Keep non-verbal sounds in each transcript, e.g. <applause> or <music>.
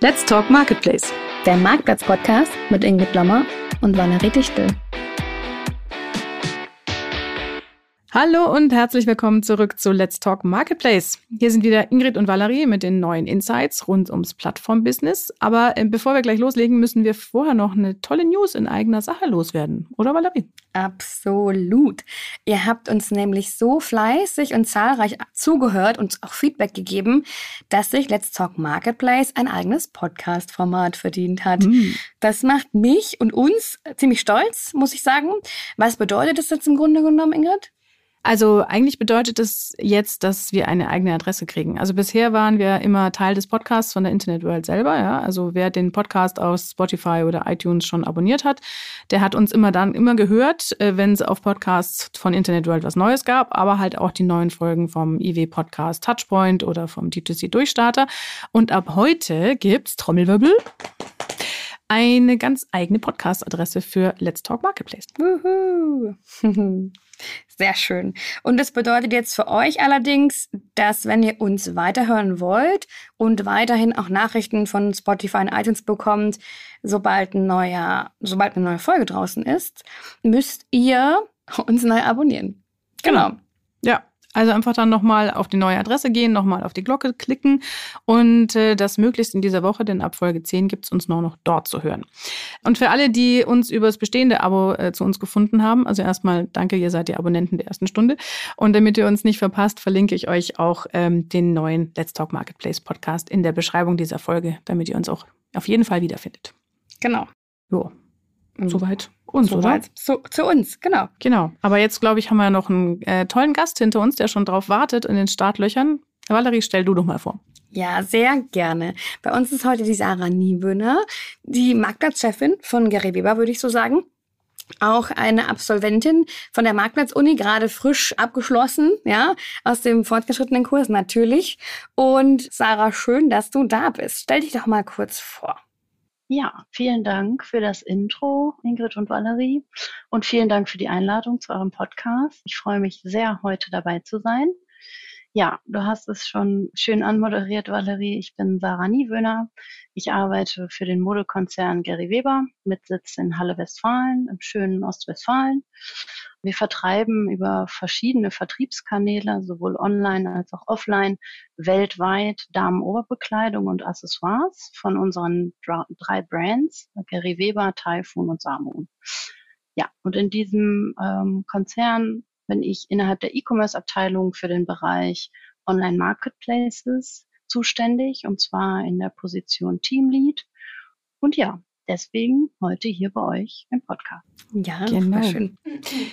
Let's Talk Marketplace. Der Marktplatz-Podcast mit Ingrid Lommer und Valerie Dichtel. Hallo und herzlich willkommen zurück zu Let's Talk Marketplace. Hier sind wieder Ingrid und Valerie mit den neuen Insights rund ums Plattformbusiness. Aber äh, bevor wir gleich loslegen, müssen wir vorher noch eine tolle News in eigener Sache loswerden. Oder Valerie? Absolut. Ihr habt uns nämlich so fleißig und zahlreich zugehört und auch Feedback gegeben, dass sich Let's Talk Marketplace ein eigenes Podcast-Format verdient hat. Mm. Das macht mich und uns ziemlich stolz, muss ich sagen. Was bedeutet das jetzt im Grunde genommen, Ingrid? Also eigentlich bedeutet es jetzt, dass wir eine eigene Adresse kriegen. Also bisher waren wir immer Teil des Podcasts von der Internet World selber. Ja? Also wer den Podcast aus Spotify oder iTunes schon abonniert hat, der hat uns immer dann immer gehört, äh, wenn es auf Podcasts von Internet World was Neues gab, aber halt auch die neuen Folgen vom IW Podcast Touchpoint oder vom D2C Durchstarter. Und ab heute gibt's Trommelwirbel eine ganz eigene Podcast-Adresse für Let's Talk Marketplace. Wuhu. <laughs> Sehr schön. Und das bedeutet jetzt für euch allerdings, dass wenn ihr uns weiterhören wollt und weiterhin auch Nachrichten von Spotify und iTunes bekommt, sobald, ein neuer, sobald eine neue Folge draußen ist, müsst ihr uns neu abonnieren. Genau. Also einfach dann nochmal auf die neue Adresse gehen, nochmal auf die Glocke klicken und äh, das möglichst in dieser Woche, denn ab Folge 10 gibt es uns nur noch dort zu hören. Und für alle, die uns über das bestehende Abo äh, zu uns gefunden haben, also erstmal danke, ihr seid die Abonnenten der ersten Stunde. Und damit ihr uns nicht verpasst, verlinke ich euch auch ähm, den neuen Let's Talk Marketplace Podcast in der Beschreibung dieser Folge, damit ihr uns auch auf jeden Fall wiederfindet. Genau. Jo. Soweit uns, so oder? Zu, zu, uns, genau. Genau. Aber jetzt, glaube ich, haben wir noch einen äh, tollen Gast hinter uns, der schon drauf wartet in den Startlöchern. Valerie, stell du doch mal vor. Ja, sehr gerne. Bei uns ist heute die Sarah Nieböhner, die Marktplatzchefin von Gary Weber, würde ich so sagen. Auch eine Absolventin von der Marktplatz-Uni, gerade frisch abgeschlossen, ja, aus dem fortgeschrittenen Kurs natürlich. Und Sarah, schön, dass du da bist. Stell dich doch mal kurz vor. Ja, vielen Dank für das Intro, Ingrid und Valerie. Und vielen Dank für die Einladung zu eurem Podcast. Ich freue mich sehr, heute dabei zu sein. Ja, du hast es schon schön anmoderiert, Valerie. Ich bin Sarah Niewöhner. Ich arbeite für den Modekonzern Gary Weber mit Sitz in Halle Westfalen, im schönen Ostwestfalen. Wir vertreiben über verschiedene Vertriebskanäle, sowohl online als auch offline, weltweit Damenoberbekleidung und Accessoires von unseren drei Brands, Gary Weber, Typhoon und Samun. Ja, und in diesem ähm, Konzern bin ich innerhalb der E-Commerce-Abteilung für den Bereich Online-Marketplaces zuständig, und zwar in der Position Teamlead. Und ja, deswegen heute hier bei euch im Podcast. Ja, genau. schön.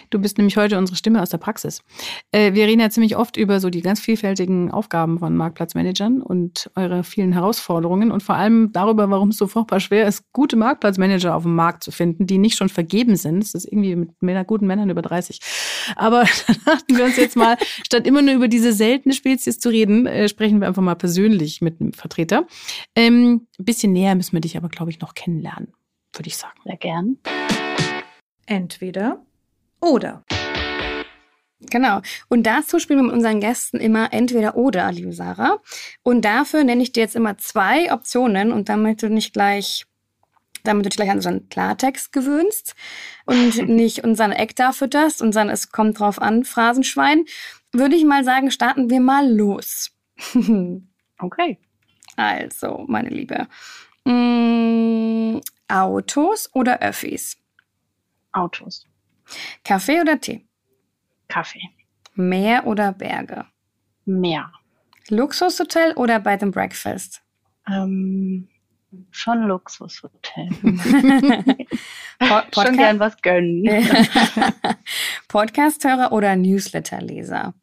Du bist nämlich heute unsere Stimme aus der Praxis. Äh, wir reden ja ziemlich oft über so die ganz vielfältigen Aufgaben von Marktplatzmanagern und eure vielen Herausforderungen und vor allem darüber, warum es so furchtbar schwer ist, gute Marktplatzmanager auf dem Markt zu finden, die nicht schon vergeben sind. Das ist irgendwie mit Männer, guten Männern über 30. Aber <laughs> dachten wir uns jetzt mal, statt immer nur über diese seltene Spezies zu reden, äh, sprechen wir einfach mal persönlich mit einem Vertreter. Ähm, ein bisschen näher müssen wir dich aber, glaube ich, noch kennenlernen, würde ich sagen. Sehr gern. Entweder oder. Genau. Und dazu spielen wir mit unseren Gästen immer entweder oder, liebe Sarah. Und dafür nenne ich dir jetzt immer zwei Optionen und damit du nicht gleich, damit du dich gleich an unseren Klartext gewöhnst und <laughs> nicht unseren Ecktar fütterst, unseren Es kommt drauf an, Phrasenschwein, würde ich mal sagen, starten wir mal los. <laughs> okay. Also, meine Liebe. Mm, Autos oder Öffis? Autos. Kaffee oder Tee? Kaffee. Meer oder Berge? Meer. Luxushotel oder Bed and Breakfast? Ähm, schon Luxushotel. <laughs> Pod schon gern was gönnen. <laughs> Podcasthörer oder Newsletterleser?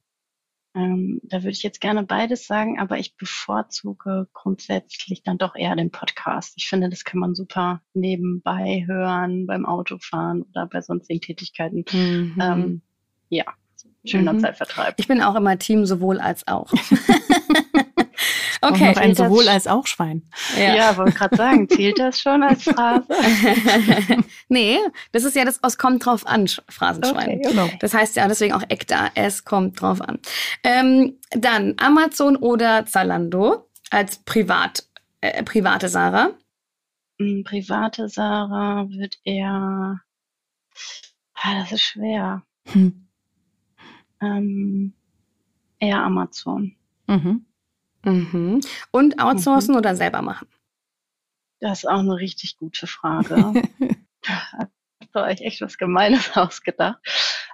Ähm, da würde ich jetzt gerne beides sagen, aber ich bevorzuge grundsätzlich dann doch eher den Podcast. Ich finde, das kann man super nebenbei hören, beim Autofahren oder bei sonstigen Tätigkeiten. Mhm. Ähm, ja, schöner mhm. Zeitvertreib. Ich bin auch immer Team sowohl als auch. <laughs> Okay. Und noch ein sowohl als auch Schwein. Ja, ja wollte gerade sagen, zählt das schon als Phrase? <laughs> nee, das ist ja das Es kommt drauf an, Phrasenschwein. Okay, genau. Das heißt ja deswegen auch Ektar, es kommt drauf an. Ähm, dann Amazon oder Zalando als Privat äh, private Sarah? Mm, private Sarah wird eher. Ah, das ist schwer. Hm. Ähm, eher Amazon. Mhm. Mhm. Und outsourcen mhm. oder selber machen? Das ist auch eine richtig gute Frage. <laughs> Habt ihr euch echt was Gemeines <laughs> ausgedacht?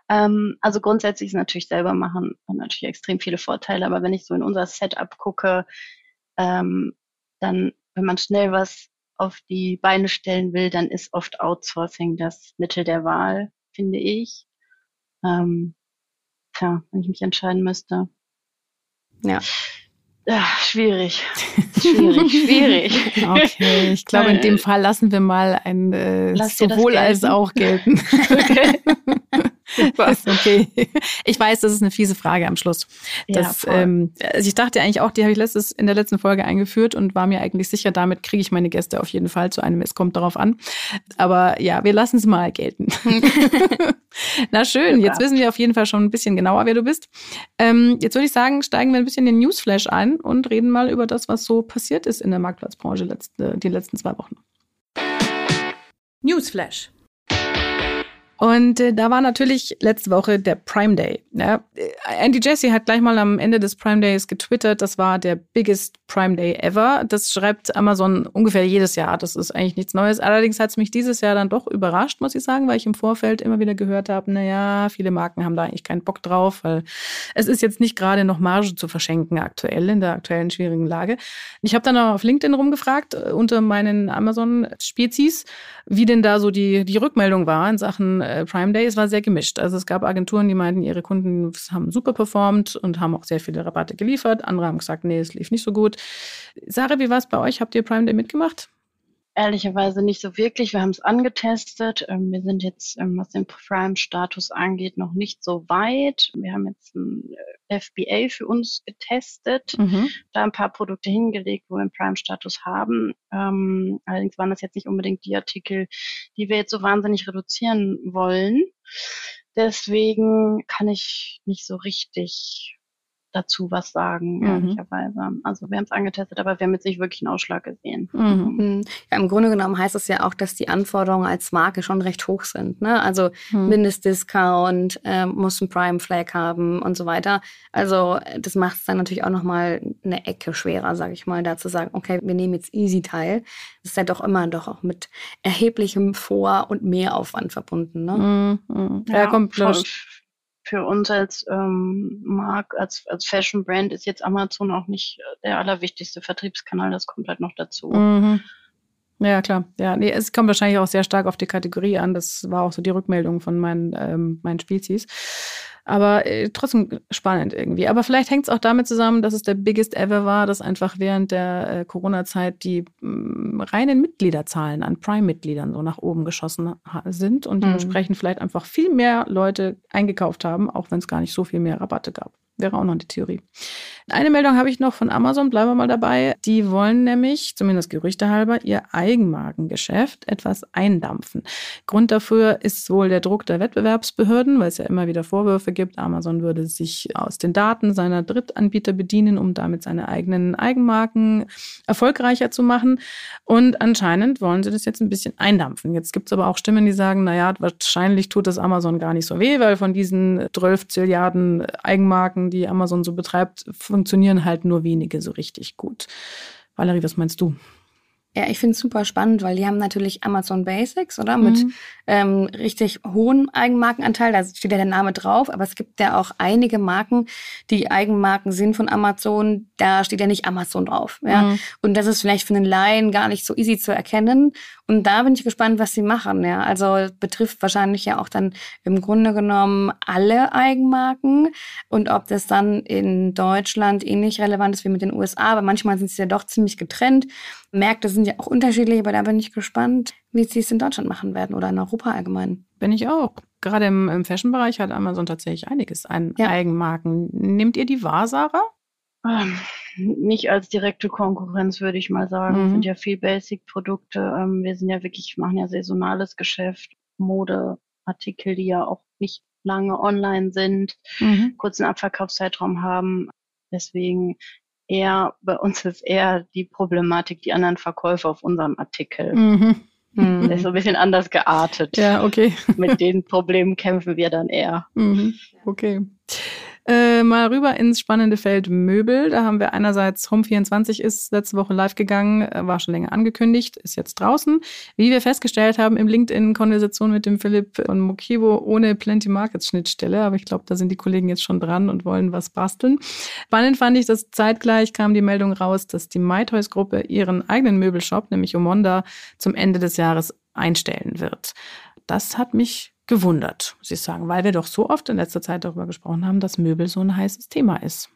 Ähm, also grundsätzlich ist natürlich selber machen hat natürlich extrem viele Vorteile, aber wenn ich so in unser Setup gucke, ähm, dann, wenn man schnell was auf die Beine stellen will, dann ist oft Outsourcing das Mittel der Wahl, finde ich. Ähm, tja, wenn ich mich entscheiden müsste. Ja. Ja, schwierig. <laughs> Schwierig, schwierig. Okay, ich glaube, in dem Fall lassen wir mal ein äh, sowohl als auch gelten. <laughs> Okay. <laughs> <laughs> ist okay. Ich weiß, das ist eine fiese Frage am Schluss. Das, ja, ähm, also ich dachte eigentlich auch, die habe ich letztes, in der letzten Folge eingeführt und war mir eigentlich sicher, damit kriege ich meine Gäste auf jeden Fall zu einem. Es kommt darauf an. Aber ja, wir lassen es mal gelten. <laughs> Na schön, jetzt wissen wir auf jeden Fall schon ein bisschen genauer, wer du bist. Ähm, jetzt würde ich sagen, steigen wir ein bisschen in den Newsflash ein und reden mal über das, was so passiert ist in der Marktplatzbranche letzte, die letzten zwei Wochen. Newsflash. Und äh, da war natürlich letzte Woche der Prime Day. Ja. Andy Jesse hat gleich mal am Ende des Prime Days getwittert, das war der biggest Prime Day ever. Das schreibt Amazon ungefähr jedes Jahr. Das ist eigentlich nichts Neues. Allerdings hat es mich dieses Jahr dann doch überrascht, muss ich sagen, weil ich im Vorfeld immer wieder gehört habe, naja, viele Marken haben da eigentlich keinen Bock drauf, weil es ist jetzt nicht gerade noch Marge zu verschenken aktuell in der aktuellen schwierigen Lage. Ich habe dann auch auf LinkedIn rumgefragt äh, unter meinen Amazon-Spezies, wie denn da so die, die Rückmeldung war in Sachen äh, Prime Day. Es war sehr gemischt. Also es gab Agenturen, die meinten, ihre Kunden haben super performt und haben auch sehr viele Rabatte geliefert. Andere haben gesagt, nee, es lief nicht so gut. Sarah, wie war es bei euch? Habt ihr Prime Day mitgemacht? Ehrlicherweise nicht so wirklich. Wir haben es angetestet. Ähm, wir sind jetzt, ähm, was den Prime-Status angeht, noch nicht so weit. Wir haben jetzt ein äh, FBA für uns getestet, mhm. da ein paar Produkte hingelegt, wo wir einen Prime-Status haben. Ähm, allerdings waren das jetzt nicht unbedingt die Artikel, die wir jetzt so wahnsinnig reduzieren wollen. Deswegen kann ich nicht so richtig dazu was sagen, mhm. ehrlicherweise. Also wir haben es angetestet, aber wir haben jetzt nicht wirklich einen Ausschlag gesehen. Mhm. mhm. Ja, Im Grunde genommen heißt es ja auch, dass die Anforderungen als Marke schon recht hoch sind. Ne? Also mhm. Mindestdiscount, äh, muss ein Prime Flag haben und so weiter. Also das macht es dann natürlich auch nochmal eine Ecke schwerer, sage ich mal, da zu sagen, okay, wir nehmen jetzt easy teil. Das ist ja doch immer doch auch mit erheblichem Vor- und Mehraufwand verbunden. Ne? Mhm. Ja, ja, kommt voll, für uns als ähm, Mark, als, als Fashion Brand ist jetzt Amazon auch nicht äh, der allerwichtigste Vertriebskanal, das kommt halt noch dazu. Mhm. Ja, klar. Ja, nee, es kommt wahrscheinlich auch sehr stark auf die Kategorie an. Das war auch so die Rückmeldung von meinen, ähm, meinen Spezies. Aber äh, trotzdem spannend irgendwie. Aber vielleicht hängt es auch damit zusammen, dass es der biggest ever war, dass einfach während der äh, Corona-Zeit die mh, mm, reinen Mitgliederzahlen an Prime-Mitgliedern so nach oben geschossen sind und mhm. dementsprechend vielleicht einfach viel mehr Leute eingekauft haben, auch wenn es gar nicht so viel mehr Rabatte gab. Wäre auch noch eine Theorie. Eine Meldung habe ich noch von Amazon, bleiben wir mal dabei. Die wollen nämlich, zumindest gerüchtehalber, ihr Eigenmarkengeschäft etwas eindampfen. Grund dafür ist wohl der Druck der Wettbewerbsbehörden, weil es ja immer wieder Vorwürfe gibt, Amazon würde sich aus den Daten seiner Drittanbieter bedienen, um damit seine eigenen Eigenmarken erfolgreicher zu machen. Und anscheinend wollen sie das jetzt ein bisschen eindampfen. Jetzt gibt es aber auch Stimmen, die sagen, naja, wahrscheinlich tut das Amazon gar nicht so weh, weil von diesen 12 Zilliarden Eigenmarken die Amazon so betreibt, funktionieren halt nur wenige so richtig gut. Valerie, was meinst du? Ja, ich finde es super spannend, weil die haben natürlich Amazon Basics, oder? Mit mhm. ähm, richtig hohen Eigenmarkenanteil. Da steht ja der Name drauf, aber es gibt ja auch einige Marken, die Eigenmarken sind von Amazon. Da steht ja nicht Amazon drauf. Ja? Mhm. Und das ist vielleicht für einen Laien gar nicht so easy zu erkennen. Und da bin ich gespannt, was sie machen. Ja? Also betrifft wahrscheinlich ja auch dann im Grunde genommen alle Eigenmarken. Und ob das dann in Deutschland ähnlich relevant ist wie mit den USA, aber manchmal sind sie ja doch ziemlich getrennt. Märkte sind ja auch unterschiedlich, aber da bin ich gespannt, wie sie es in Deutschland machen werden oder in Europa allgemein. Bin ich auch. Gerade im, im Fashion-Bereich hat Amazon tatsächlich einiges an ja. Eigenmarken. Nehmt ihr die wahr, Sarah? Ähm, nicht als direkte Konkurrenz, würde ich mal sagen. Mhm. sind ja viel Basic-Produkte. Ähm, wir sind ja wirklich, machen ja saisonales Geschäft, Modeartikel, die ja auch nicht lange online sind, mhm. kurzen Abverkaufszeitraum haben. Deswegen eher, bei uns ist eher die Problematik, die anderen Verkäufer auf unserem Artikel. Mhm. Mhm. Der ist so ein <laughs> bisschen anders geartet. Ja, okay. Mit den Problemen kämpfen wir dann eher. Mhm. Okay. Äh, mal rüber ins spannende Feld Möbel. Da haben wir einerseits Home24 ist letzte Woche live gegangen, äh, war schon länger angekündigt, ist jetzt draußen. Wie wir festgestellt haben im LinkedIn-Konversation mit dem Philipp und Mokivo ohne Plenty Markets Schnittstelle, aber ich glaube, da sind die Kollegen jetzt schon dran und wollen was basteln. Spannend fand ich, dass zeitgleich kam die Meldung raus, dass die MyToys-Gruppe ihren eigenen Möbelshop, nämlich Omonda, zum Ende des Jahres einstellen wird. Das hat mich gewundert, muss ich sagen, weil wir doch so oft in letzter Zeit darüber gesprochen haben, dass Möbel so ein heißes Thema ist.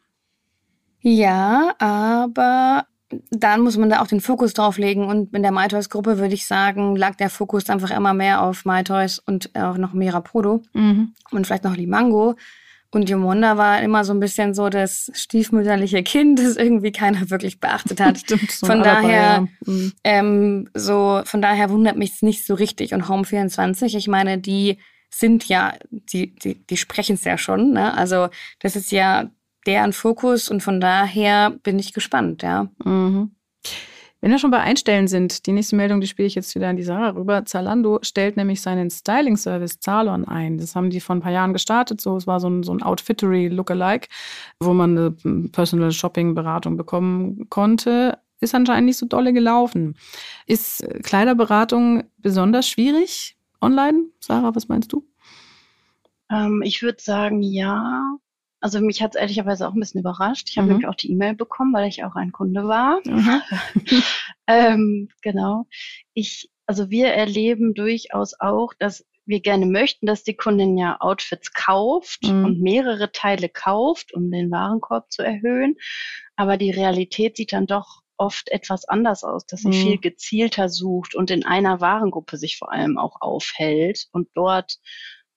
Ja, aber dann muss man da auch den Fokus drauf legen. Und in der MyToys-Gruppe würde ich sagen, lag der Fokus einfach immer mehr auf MyToys und auch noch Mirapodo mhm. und vielleicht noch Limango. Und Yomonda war immer so ein bisschen so das stiefmütterliche Kind, <laughs> das irgendwie keiner wirklich beachtet hat. <laughs> Stimmt, so von daher, mhm. ähm, so, von daher wundert mich es nicht so richtig. Und Home 24, ich meine, die sind ja, die, die, die sprechen es ja schon. Ne? Also das ist ja deren Fokus und von daher bin ich gespannt, ja. Mhm. Wenn wir schon bei Einstellen sind, die nächste Meldung, die spiele ich jetzt wieder an die Sarah rüber. Zalando stellt nämlich seinen Styling-Service Zalon ein. Das haben die vor ein paar Jahren gestartet. So, es war so ein, so ein Outfittery-Lookalike, wo man eine Personal Shopping-Beratung bekommen konnte. Ist anscheinend nicht so dolle gelaufen. Ist Kleiderberatung besonders schwierig online? Sarah, was meinst du? Ähm, ich würde sagen, ja. Also mich hat es ehrlicherweise auch ein bisschen überrascht. Ich habe mhm. nämlich auch die E-Mail bekommen, weil ich auch ein Kunde war. Mhm. <laughs> ähm, genau. Ich, also wir erleben durchaus auch, dass wir gerne möchten, dass die Kundin ja Outfits kauft mhm. und mehrere Teile kauft, um den Warenkorb zu erhöhen. Aber die Realität sieht dann doch oft etwas anders aus, dass sie mhm. viel gezielter sucht und in einer Warengruppe sich vor allem auch aufhält und dort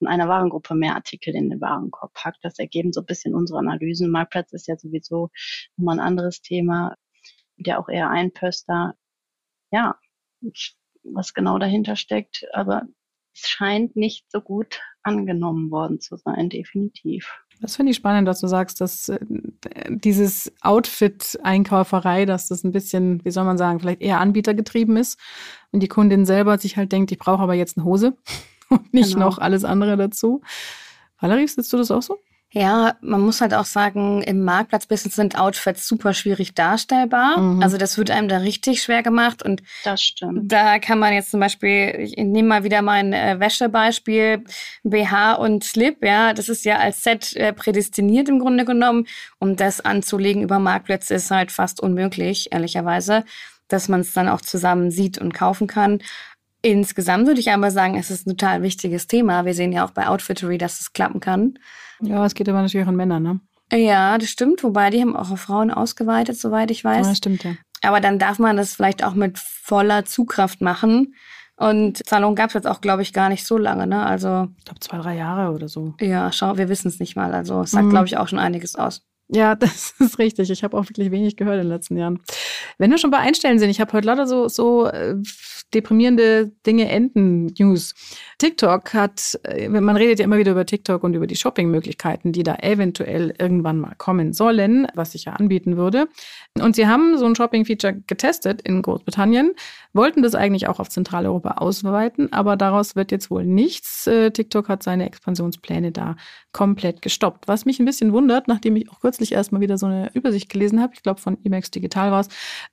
in einer Warengruppe mehr Artikel in den Warenkorb packt. Das ergeben so ein bisschen unsere Analysen. Marktplatz ist ja sowieso nochmal ein anderes Thema, der auch eher einpöster. Ja, was genau dahinter steckt, aber es scheint nicht so gut angenommen worden zu sein, definitiv. Das finde ich spannend, dass du sagst, dass äh, dieses Outfit-Einkäuferei, dass das ein bisschen, wie soll man sagen, vielleicht eher anbietergetrieben ist und die Kundin selber sich halt denkt, ich brauche aber jetzt eine Hose und <laughs> nicht genau. noch alles andere dazu. Valerie, siehst du das auch so? Ja, man muss halt auch sagen, im Marktplatzbusiness sind Outfits super schwierig darstellbar. Mhm. Also das wird einem da richtig schwer gemacht. Und das stimmt. Da kann man jetzt zum Beispiel, ich nehme mal wieder mein äh, Wäschebeispiel, BH und Slip, ja, das ist ja als Set äh, prädestiniert im Grunde genommen. Um das anzulegen über Marktplätze ist halt fast unmöglich, ehrlicherweise, dass man es dann auch zusammen sieht und kaufen kann. Insgesamt würde ich aber sagen, es ist ein total wichtiges Thema. Wir sehen ja auch bei Outfittery, dass es klappen kann. Ja, es geht aber natürlich auch an Männer, ne? Ja, das stimmt. Wobei die haben auch auf Frauen ausgeweitet, soweit ich weiß. Ja, stimmt, ja. Aber dann darf man das vielleicht auch mit voller Zugkraft machen. Und Salon gab es jetzt auch, glaube ich, gar nicht so lange, ne? Also. Ich glaube, zwei, drei Jahre oder so. Ja, schau, wir wissen es nicht mal. Also, es sagt, mhm. glaube ich, auch schon einiges aus. Ja, <laughs> das ist richtig. Ich habe auch wirklich wenig gehört in den letzten Jahren. Wenn wir schon bei Einstellen sind, ich habe heute lauter so, so äh, deprimierende Dinge enden News. TikTok hat, äh, man redet ja immer wieder über TikTok und über die Shoppingmöglichkeiten, die da eventuell irgendwann mal kommen sollen, was sich ja anbieten würde. Und sie haben so ein Shopping-Feature getestet in Großbritannien, wollten das eigentlich auch auf Zentraleuropa ausweiten, aber daraus wird jetzt wohl nichts. Äh, TikTok hat seine Expansionspläne da komplett gestoppt. Was mich ein bisschen wundert, nachdem ich auch kürzlich erst mal wieder so eine Übersicht gelesen habe, ich glaube von Emacs Digital war es,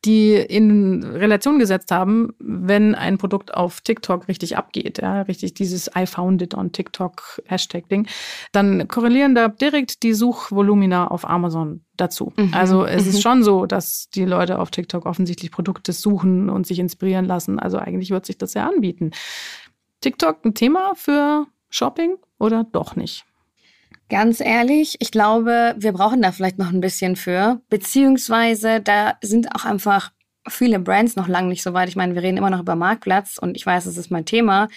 die in Relation gesetzt haben, wenn ein Produkt auf TikTok richtig abgeht, ja, richtig dieses I found it on TikTok Hashtag-Ding, dann korrelieren da direkt die Suchvolumina auf Amazon dazu. Mhm. Also es mhm. ist schon so, dass die Leute auf TikTok offensichtlich Produkte suchen und sich inspirieren lassen. Also eigentlich wird sich das ja anbieten. TikTok ein Thema für Shopping oder doch nicht? Ganz ehrlich, ich glaube, wir brauchen da vielleicht noch ein bisschen für. Beziehungsweise da sind auch einfach viele Brands noch lange nicht so weit. Ich meine, wir reden immer noch über Marktplatz und ich weiß, das ist mein Thema.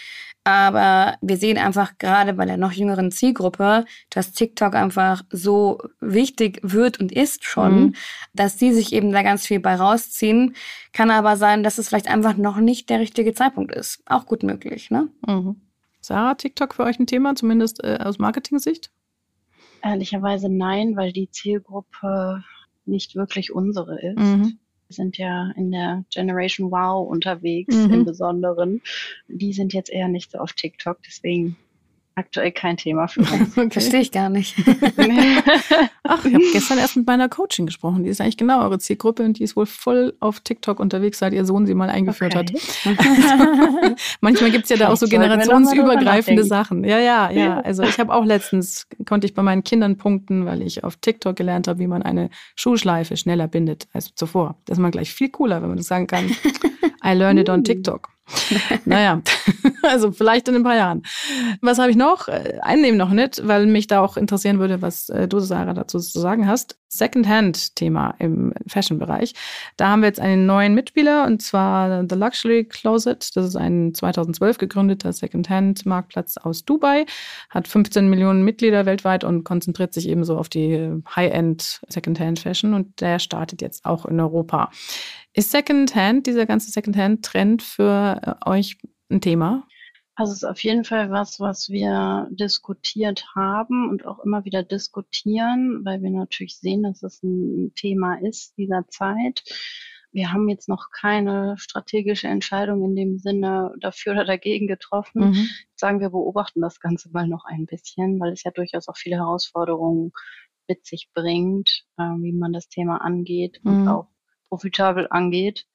Aber wir sehen einfach gerade bei der noch jüngeren Zielgruppe, dass TikTok einfach so wichtig wird und ist schon, mhm. dass die sich eben da ganz viel bei rausziehen. Kann aber sein, dass es vielleicht einfach noch nicht der richtige Zeitpunkt ist. Auch gut möglich, ne? Mhm. Sarah, TikTok für euch ein Thema, zumindest äh, aus Marketing-Sicht? Ehrlicherweise nein, weil die Zielgruppe nicht wirklich unsere ist. Mhm. Sind ja in der Generation Wow unterwegs mhm. im Besonderen. Die sind jetzt eher nicht so auf TikTok, deswegen aktuell kein Thema für uns. <laughs> okay. Verstehe ich gar nicht. <laughs> Ach, ich habe gestern erst mit meiner Coaching gesprochen. Die ist eigentlich genau eure Zielgruppe und die ist wohl voll auf TikTok unterwegs, seit ihr Sohn sie mal eingeführt okay. hat. <laughs> Manchmal gibt's ja da auch so generationsübergreifende Sachen. Ja, ja, ja. Also ich habe auch letztens, konnte ich bei meinen Kindern punkten, weil ich auf TikTok gelernt habe, wie man eine Schuhschleife schneller bindet als zuvor. Das ist mal gleich viel cooler, wenn man das sagen kann. I learned it on uh. TikTok. <laughs> naja, also vielleicht in ein paar Jahren. Was habe ich noch? Äh, einen nehmen noch nicht, weil mich da auch interessieren würde, was äh, du, Sarah, dazu zu sagen hast. Secondhand-Thema im Fashion-Bereich. Da haben wir jetzt einen neuen Mitspieler und zwar The Luxury Closet. Das ist ein 2012 gegründeter Secondhand-Marktplatz aus Dubai, hat 15 Millionen Mitglieder weltweit und konzentriert sich ebenso auf die High-End Secondhand-Fashion und der startet jetzt auch in Europa. Ist Secondhand, dieser ganze Secondhand-Trend für äh, euch ein Thema? Also es ist auf jeden Fall was, was wir diskutiert haben und auch immer wieder diskutieren, weil wir natürlich sehen, dass es ein Thema ist dieser Zeit. Wir haben jetzt noch keine strategische Entscheidung in dem Sinne dafür oder dagegen getroffen. Mhm. Sagen wir beobachten das Ganze mal noch ein bisschen, weil es ja durchaus auch viele Herausforderungen mit sich bringt, äh, wie man das Thema angeht mhm. und auch profitabel angeht.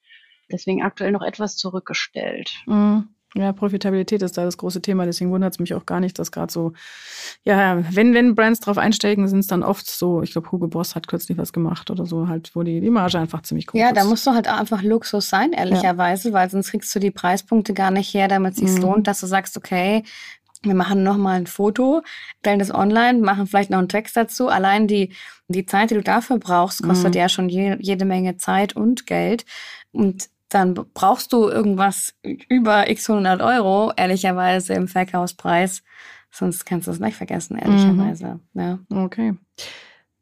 Deswegen aktuell noch etwas zurückgestellt. Mhm. Ja, Profitabilität ist da das große Thema. Deswegen wundert es mich auch gar nicht, dass gerade so, ja, wenn, wenn Brands drauf einsteigen, sind es dann oft so, ich glaube, Hugo Boss hat kürzlich was gemacht oder so, halt, wo die, die Marge einfach ziemlich groß ja, ist. Ja, da musst du halt einfach Luxus sein, ehrlicherweise, ja. weil sonst kriegst du die Preispunkte gar nicht her, damit es sich mhm. lohnt, dass du sagst, okay, wir machen nochmal ein Foto, stellen das online, machen vielleicht noch einen Text dazu. Allein die, die Zeit, die du dafür brauchst, kostet mhm. ja schon je, jede Menge Zeit und Geld. Und dann brauchst du irgendwas über x 100 Euro, ehrlicherweise im Verkaufspreis. Sonst kannst du es nicht vergessen, ehrlicherweise. Mhm. Ja. Okay.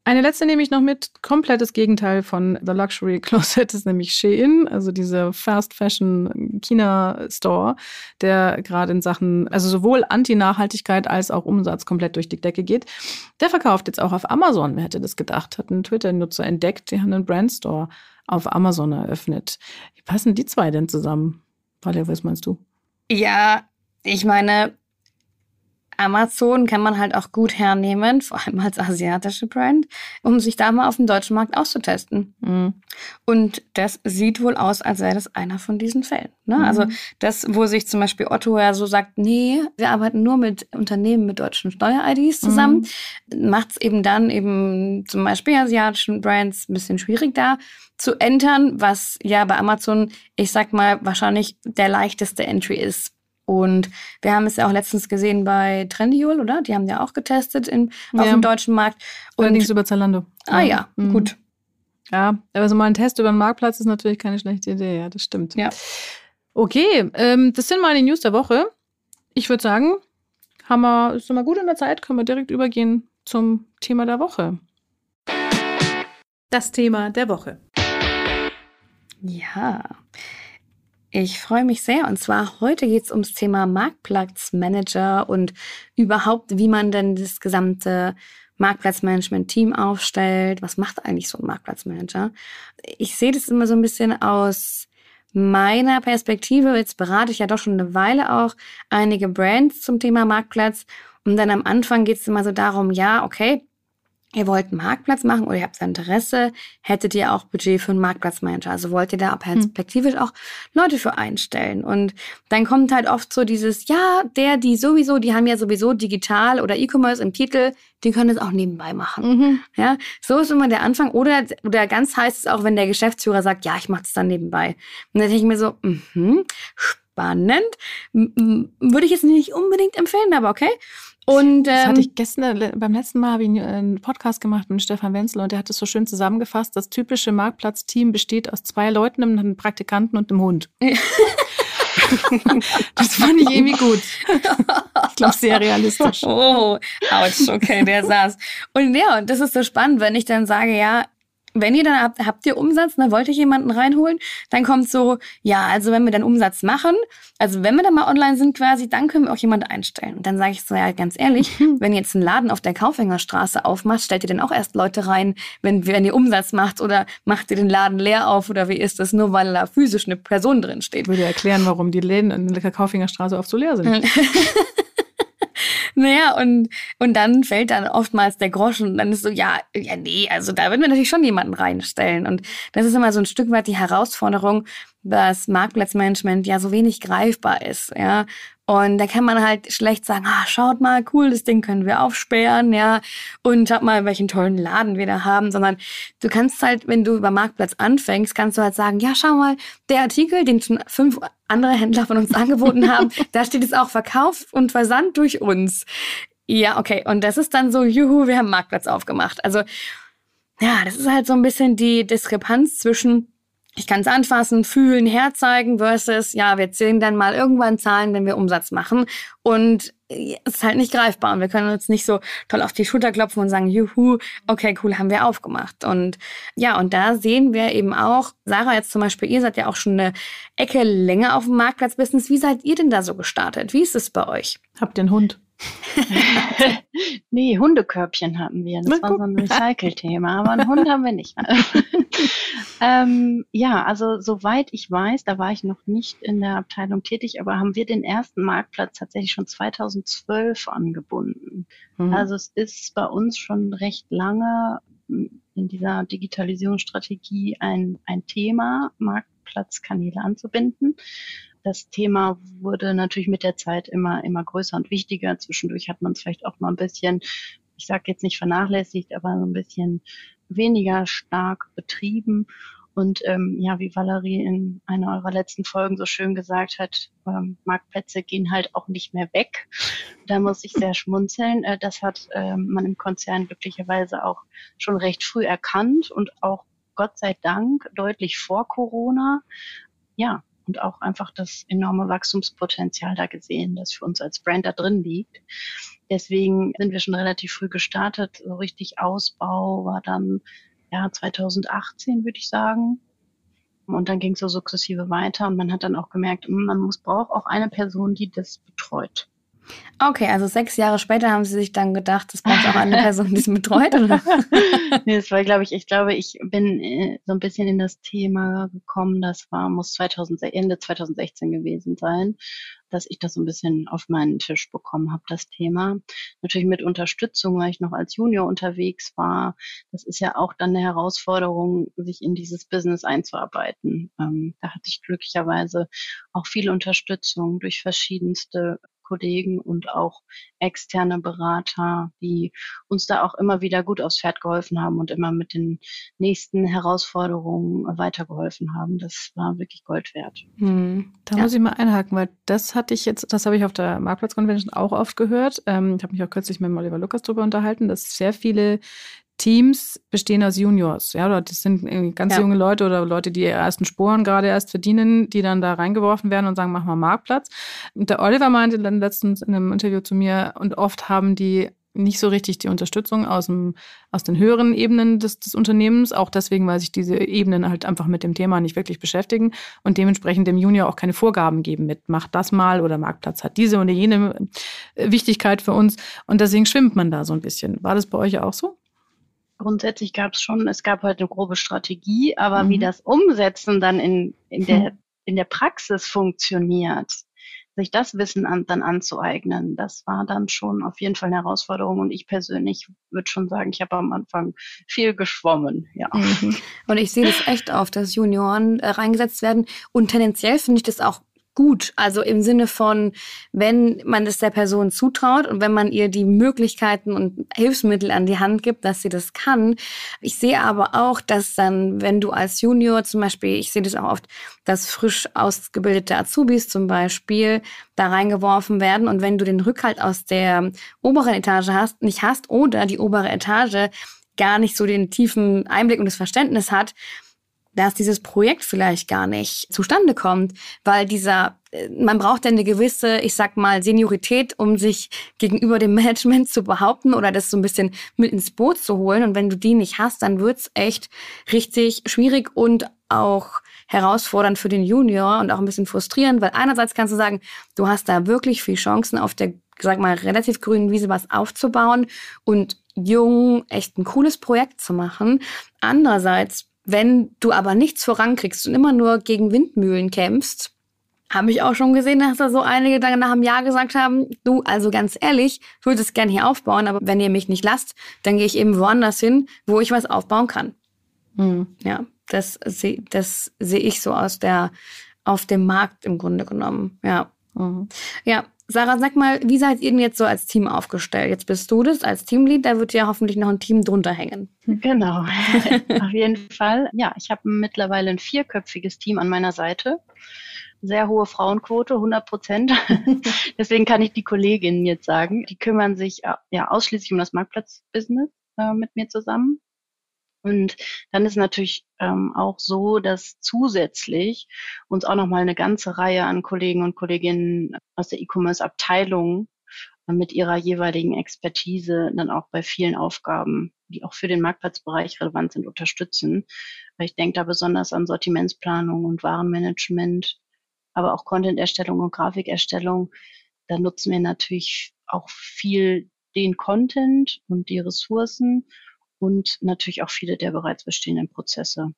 Eine letzte nehme ich noch mit. Komplettes Gegenteil von The Luxury Closet ist nämlich Shein, also dieser Fast Fashion China Store, der gerade in Sachen, also sowohl Anti-Nachhaltigkeit als auch Umsatz komplett durch die Decke geht. Der verkauft jetzt auch auf Amazon. Wer hätte das gedacht? Hat ein Twitter-Nutzer entdeckt. Die haben einen Brandstore auf Amazon eröffnet. Wie passen die zwei denn zusammen? Valia, was meinst du? Ja, ich meine, Amazon kann man halt auch gut hernehmen, <laughs> vor allem als asiatische Brand, um sich da mal auf dem deutschen Markt auszutesten. Mhm. Und das sieht wohl aus, als wäre das einer von diesen Fällen. Ne? Mhm. Also das, wo sich zum Beispiel Otto ja so sagt, nee, wir arbeiten nur mit Unternehmen mit deutschen Steuer-IDs zusammen, mhm. macht es eben dann eben zum Beispiel asiatischen Brands ein bisschen schwierig da zu entern, was ja bei Amazon, ich sag mal, wahrscheinlich der leichteste Entry ist und wir haben es ja auch letztens gesehen bei Trendyol, oder? Die haben ja auch getestet in, auf ja. dem deutschen Markt. Und Allerdings über Zalando. Ah ja, mhm. gut. Ja, aber so mal ein Test über den Marktplatz ist natürlich keine schlechte Idee, ja, das stimmt. Ja. Okay, ähm, das sind meine News der Woche. Ich würde sagen, haben wir, ist mal gut in der Zeit, können wir direkt übergehen zum Thema der Woche. Das Thema der Woche. Ja, ich freue mich sehr. Und zwar heute geht es ums Thema Marktplatzmanager und überhaupt, wie man denn das gesamte Marktplatzmanagement-Team aufstellt. Was macht eigentlich so ein Marktplatzmanager? Ich sehe das immer so ein bisschen aus meiner Perspektive. Jetzt berate ich ja doch schon eine Weile auch einige Brands zum Thema Marktplatz. Und dann am Anfang geht es immer so darum, ja, okay, ihr wollt einen Marktplatz machen oder ihr habt Interesse, hättet ihr auch Budget für einen Marktplatzmanager. Also wollt ihr da perspektivisch auch Leute für einstellen. Und dann kommt halt oft so dieses, ja, der, die sowieso, die haben ja sowieso digital oder E-Commerce im Titel, die können es auch nebenbei machen. Mhm. Ja, so ist immer der Anfang. Oder, oder ganz heißt es auch, wenn der Geschäftsführer sagt, ja, ich mache das dann nebenbei. Und dann denke ich mir so, mhm, spannend. Würde ich jetzt nicht unbedingt empfehlen, aber okay. Und, ähm, das hatte ich gestern, äh, beim letzten Mal habe ich einen Podcast gemacht mit Stefan Wenzel und der hat es so schön zusammengefasst. Das typische Marktplatzteam besteht aus zwei Leuten, einem Praktikanten und einem Hund. das fand ich irgendwie gut. Ich glaube, sehr realistisch. Oh, ouch, okay, der saß. Und ja, und das ist so spannend, wenn ich dann sage, ja, wenn ihr dann habt, habt ihr Umsatz, dann wollte ich jemanden reinholen, dann kommt so, ja, also wenn wir dann Umsatz machen, also wenn wir dann mal online sind quasi, dann können wir auch jemanden einstellen. Und dann sage ich so, ja, ganz ehrlich, wenn ihr jetzt einen Laden auf der Kaufhängerstraße aufmacht, stellt ihr denn auch erst Leute rein, wenn, wenn ihr Umsatz macht oder macht ihr den Laden leer auf oder wie ist das, nur weil da physisch eine Person drin steht? Würde erklären, warum die Läden in der Kaufhängerstraße oft so leer sind. <laughs> Naja, und, und dann fällt dann oftmals der Groschen und dann ist so, ja, ja, nee, also da würden wir natürlich schon jemanden reinstellen. Und das ist immer so ein Stück weit die Herausforderung, dass Marktplatzmanagement ja so wenig greifbar ist, ja. Und da kann man halt schlecht sagen, ah, schaut mal, cool, das Ding können wir aufsperren, ja, und schaut mal, welchen tollen Laden wir da haben, sondern du kannst halt, wenn du über Marktplatz anfängst, kannst du halt sagen, ja, schau mal, der Artikel, den schon fünf andere Händler von uns <laughs> angeboten haben, da steht es auch Verkauf und Versand durch uns. Ja, okay, und das ist dann so, juhu, wir haben Marktplatz aufgemacht. Also, ja, das ist halt so ein bisschen die Diskrepanz zwischen ich kann es anfassen, fühlen, herzeigen versus, ja, wir zählen dann mal irgendwann Zahlen, wenn wir Umsatz machen. Und es ist halt nicht greifbar. Und wir können uns nicht so toll auf die Schulter klopfen und sagen, juhu, okay, cool, haben wir aufgemacht. Und ja, und da sehen wir eben auch, Sarah jetzt zum Beispiel, ihr seid ja auch schon eine Ecke länger auf dem Marktplatzbusiness. Wie seid ihr denn da so gestartet? Wie ist es bei euch? Habt ihr einen Hund? <laughs> nee, Hundekörbchen hatten wir. Das war so ein Recycle-Thema, aber einen Hund haben wir nicht. <laughs> ähm, ja, also soweit ich weiß, da war ich noch nicht in der Abteilung tätig, aber haben wir den ersten Marktplatz tatsächlich schon 2012 angebunden. Mhm. Also es ist bei uns schon recht lange in dieser Digitalisierungsstrategie ein, ein Thema, Marktplatzkanäle anzubinden das Thema wurde natürlich mit der Zeit immer, immer größer und wichtiger. Zwischendurch hat man es vielleicht auch mal ein bisschen, ich sage jetzt nicht vernachlässigt, aber so ein bisschen weniger stark betrieben. Und ähm, ja, wie Valerie in einer eurer letzten Folgen so schön gesagt hat, ähm, Marktplätze gehen halt auch nicht mehr weg. Da muss ich sehr schmunzeln. Äh, das hat ähm, man im Konzern glücklicherweise auch schon recht früh erkannt und auch Gott sei Dank deutlich vor Corona. Ja, und auch einfach das enorme Wachstumspotenzial da gesehen, das für uns als Brand da drin liegt. Deswegen sind wir schon relativ früh gestartet. So richtig Ausbau war dann ja 2018, würde ich sagen. Und dann ging es so sukzessive weiter und man hat dann auch gemerkt, hm, man muss braucht auch eine Person, die das betreut. Okay, also sechs Jahre später haben Sie sich dann gedacht, das braucht auch eine Person, die es betreut, oder? <laughs> nee, das war, glaube ich, ich glaube, ich bin äh, so ein bisschen in das Thema gekommen, das war, muss 2000, Ende 2016 gewesen sein, dass ich das so ein bisschen auf meinen Tisch bekommen habe, das Thema. Natürlich mit Unterstützung, weil ich noch als Junior unterwegs war. Das ist ja auch dann eine Herausforderung, sich in dieses Business einzuarbeiten. Ähm, da hatte ich glücklicherweise auch viel Unterstützung durch verschiedenste Kollegen und auch externe Berater, die uns da auch immer wieder gut aufs Pferd geholfen haben und immer mit den nächsten Herausforderungen weitergeholfen haben. Das war wirklich Gold wert. Hm, da ja. muss ich mal einhaken, weil das hatte ich jetzt, das habe ich auf der Marktplatzkonvention auch oft gehört. Ähm, ich habe mich auch kürzlich mit Oliver Lukas darüber unterhalten, dass sehr viele Teams bestehen aus Juniors, ja, oder das sind ganz ja. junge Leute oder Leute, die ihre ersten Sporen gerade erst verdienen, die dann da reingeworfen werden und sagen, mach mal Marktplatz. Und der Oliver meinte dann letztens in einem Interview zu mir, und oft haben die nicht so richtig die Unterstützung aus, dem, aus den höheren Ebenen des, des Unternehmens, auch deswegen, weil sich diese Ebenen halt einfach mit dem Thema nicht wirklich beschäftigen und dementsprechend dem Junior auch keine Vorgaben geben mit, mach das mal oder Marktplatz hat diese oder jene äh, Wichtigkeit für uns und deswegen schwimmt man da so ein bisschen. War das bei euch auch so? Grundsätzlich gab es schon, es gab halt eine grobe Strategie, aber mhm. wie das Umsetzen dann in, in, der, in der Praxis funktioniert, sich das Wissen an, dann anzueignen, das war dann schon auf jeden Fall eine Herausforderung. Und ich persönlich würde schon sagen, ich habe am Anfang viel geschwommen. Ja. Mhm. Und ich sehe das echt oft, dass Junioren äh, reingesetzt werden. Und tendenziell finde ich das auch gut. Also im Sinne von, wenn man es der Person zutraut und wenn man ihr die Möglichkeiten und Hilfsmittel an die Hand gibt, dass sie das kann. Ich sehe aber auch, dass dann, wenn du als Junior zum Beispiel, ich sehe das auch oft, dass frisch ausgebildete Azubis zum Beispiel da reingeworfen werden und wenn du den Rückhalt aus der oberen Etage hast, nicht hast oder die obere Etage gar nicht so den tiefen Einblick und das Verständnis hat, dass dieses Projekt vielleicht gar nicht zustande kommt, weil dieser man braucht ja eine gewisse, ich sag mal, Seniorität, um sich gegenüber dem <laughs> Management zu behaupten oder das so ein bisschen mit ins Boot zu holen. Und wenn du die nicht hast, dann wird's echt richtig schwierig und auch herausfordernd für den Junior und auch ein bisschen frustrierend, weil einerseits kannst du sagen, du hast da wirklich viel Chancen auf der, sag mal, relativ grünen Wiese was aufzubauen und jung echt ein cooles Projekt zu machen. Andererseits, wenn du aber nichts vorankriegst und immer nur gegen Windmühlen kämpfst, habe ich auch schon gesehen, dass da so einige dann nach einem Jahr gesagt haben, du, also ganz ehrlich, ich würde es gerne hier aufbauen, aber wenn ihr mich nicht lasst, dann gehe ich eben woanders hin, wo ich was aufbauen kann. Mhm. Ja, das sehe das seh ich so aus der, auf dem Markt im Grunde genommen. Ja. Mhm. Ja, Sarah, sag mal, wie seid ihr denn jetzt so als Team aufgestellt? Jetzt bist du das als Teamlead, da wird ja hoffentlich noch ein Team drunter hängen. Genau, <laughs> auf jeden Fall. Ja, ich habe mittlerweile ein vierköpfiges Team an meiner Seite sehr hohe Frauenquote, 100 Prozent. <laughs> Deswegen kann ich die Kolleginnen jetzt sagen, die kümmern sich äh, ja ausschließlich um das Marktplatzbusiness äh, mit mir zusammen. Und dann ist natürlich ähm, auch so, dass zusätzlich uns auch nochmal eine ganze Reihe an Kollegen und Kolleginnen aus der E-Commerce-Abteilung äh, mit ihrer jeweiligen Expertise dann auch bei vielen Aufgaben, die auch für den Marktplatzbereich relevant sind, unterstützen. Ich denke da besonders an Sortimentsplanung und Warenmanagement, aber auch Content-Erstellung und Grafikerstellung. Da nutzen wir natürlich auch viel den Content und die Ressourcen und natürlich auch viele der bereits bestehenden Prozesse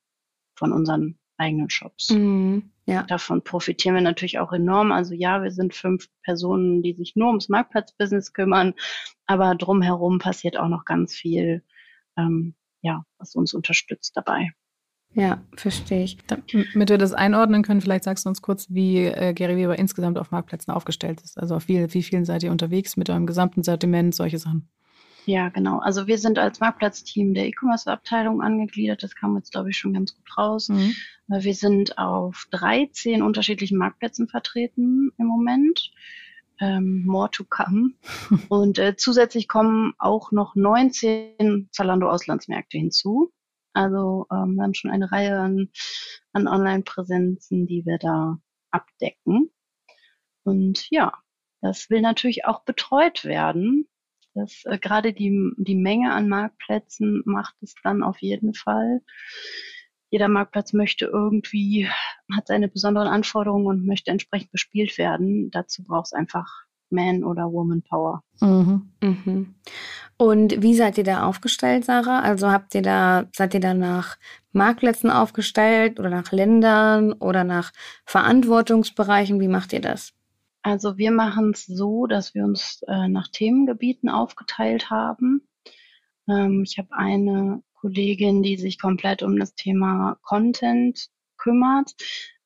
von unseren eigenen Shops. Mhm, ja. Davon profitieren wir natürlich auch enorm. Also ja, wir sind fünf Personen, die sich nur ums Marktplatzbusiness kümmern, aber drumherum passiert auch noch ganz viel, ähm, ja, was uns unterstützt dabei. Ja, verstehe ich. Damit wir das einordnen können, vielleicht sagst du uns kurz, wie äh, Gary Weber insgesamt auf Marktplätzen aufgestellt ist. Also auf wie, wie vielen seid ihr unterwegs mit eurem gesamten Sortiment, solche Sachen? Ja, genau. Also wir sind als Marktplatzteam der E-Commerce-Abteilung angegliedert. Das kam jetzt, glaube ich, schon ganz gut raus. Mhm. Wir sind auf 13 unterschiedlichen Marktplätzen vertreten im Moment. Ähm, more to come. <laughs> Und äh, zusätzlich kommen auch noch 19 Zalando-Auslandsmärkte hinzu. Also ähm, wir haben schon eine Reihe an, an Online-Präsenzen, die wir da abdecken. Und ja, das will natürlich auch betreut werden. Das, äh, gerade die, die Menge an Marktplätzen macht es dann auf jeden Fall. Jeder Marktplatz möchte irgendwie, hat seine besonderen Anforderungen und möchte entsprechend bespielt werden. Dazu braucht es einfach Man- oder Woman-Power. Mhm. Mhm. Und wie seid ihr da aufgestellt, Sarah? Also habt ihr da, seid ihr da nach Marktplätzen aufgestellt oder nach Ländern oder nach Verantwortungsbereichen? Wie macht ihr das? Also wir machen es so, dass wir uns äh, nach Themengebieten aufgeteilt haben. Ähm, ich habe eine Kollegin, die sich komplett um das Thema Content kümmert.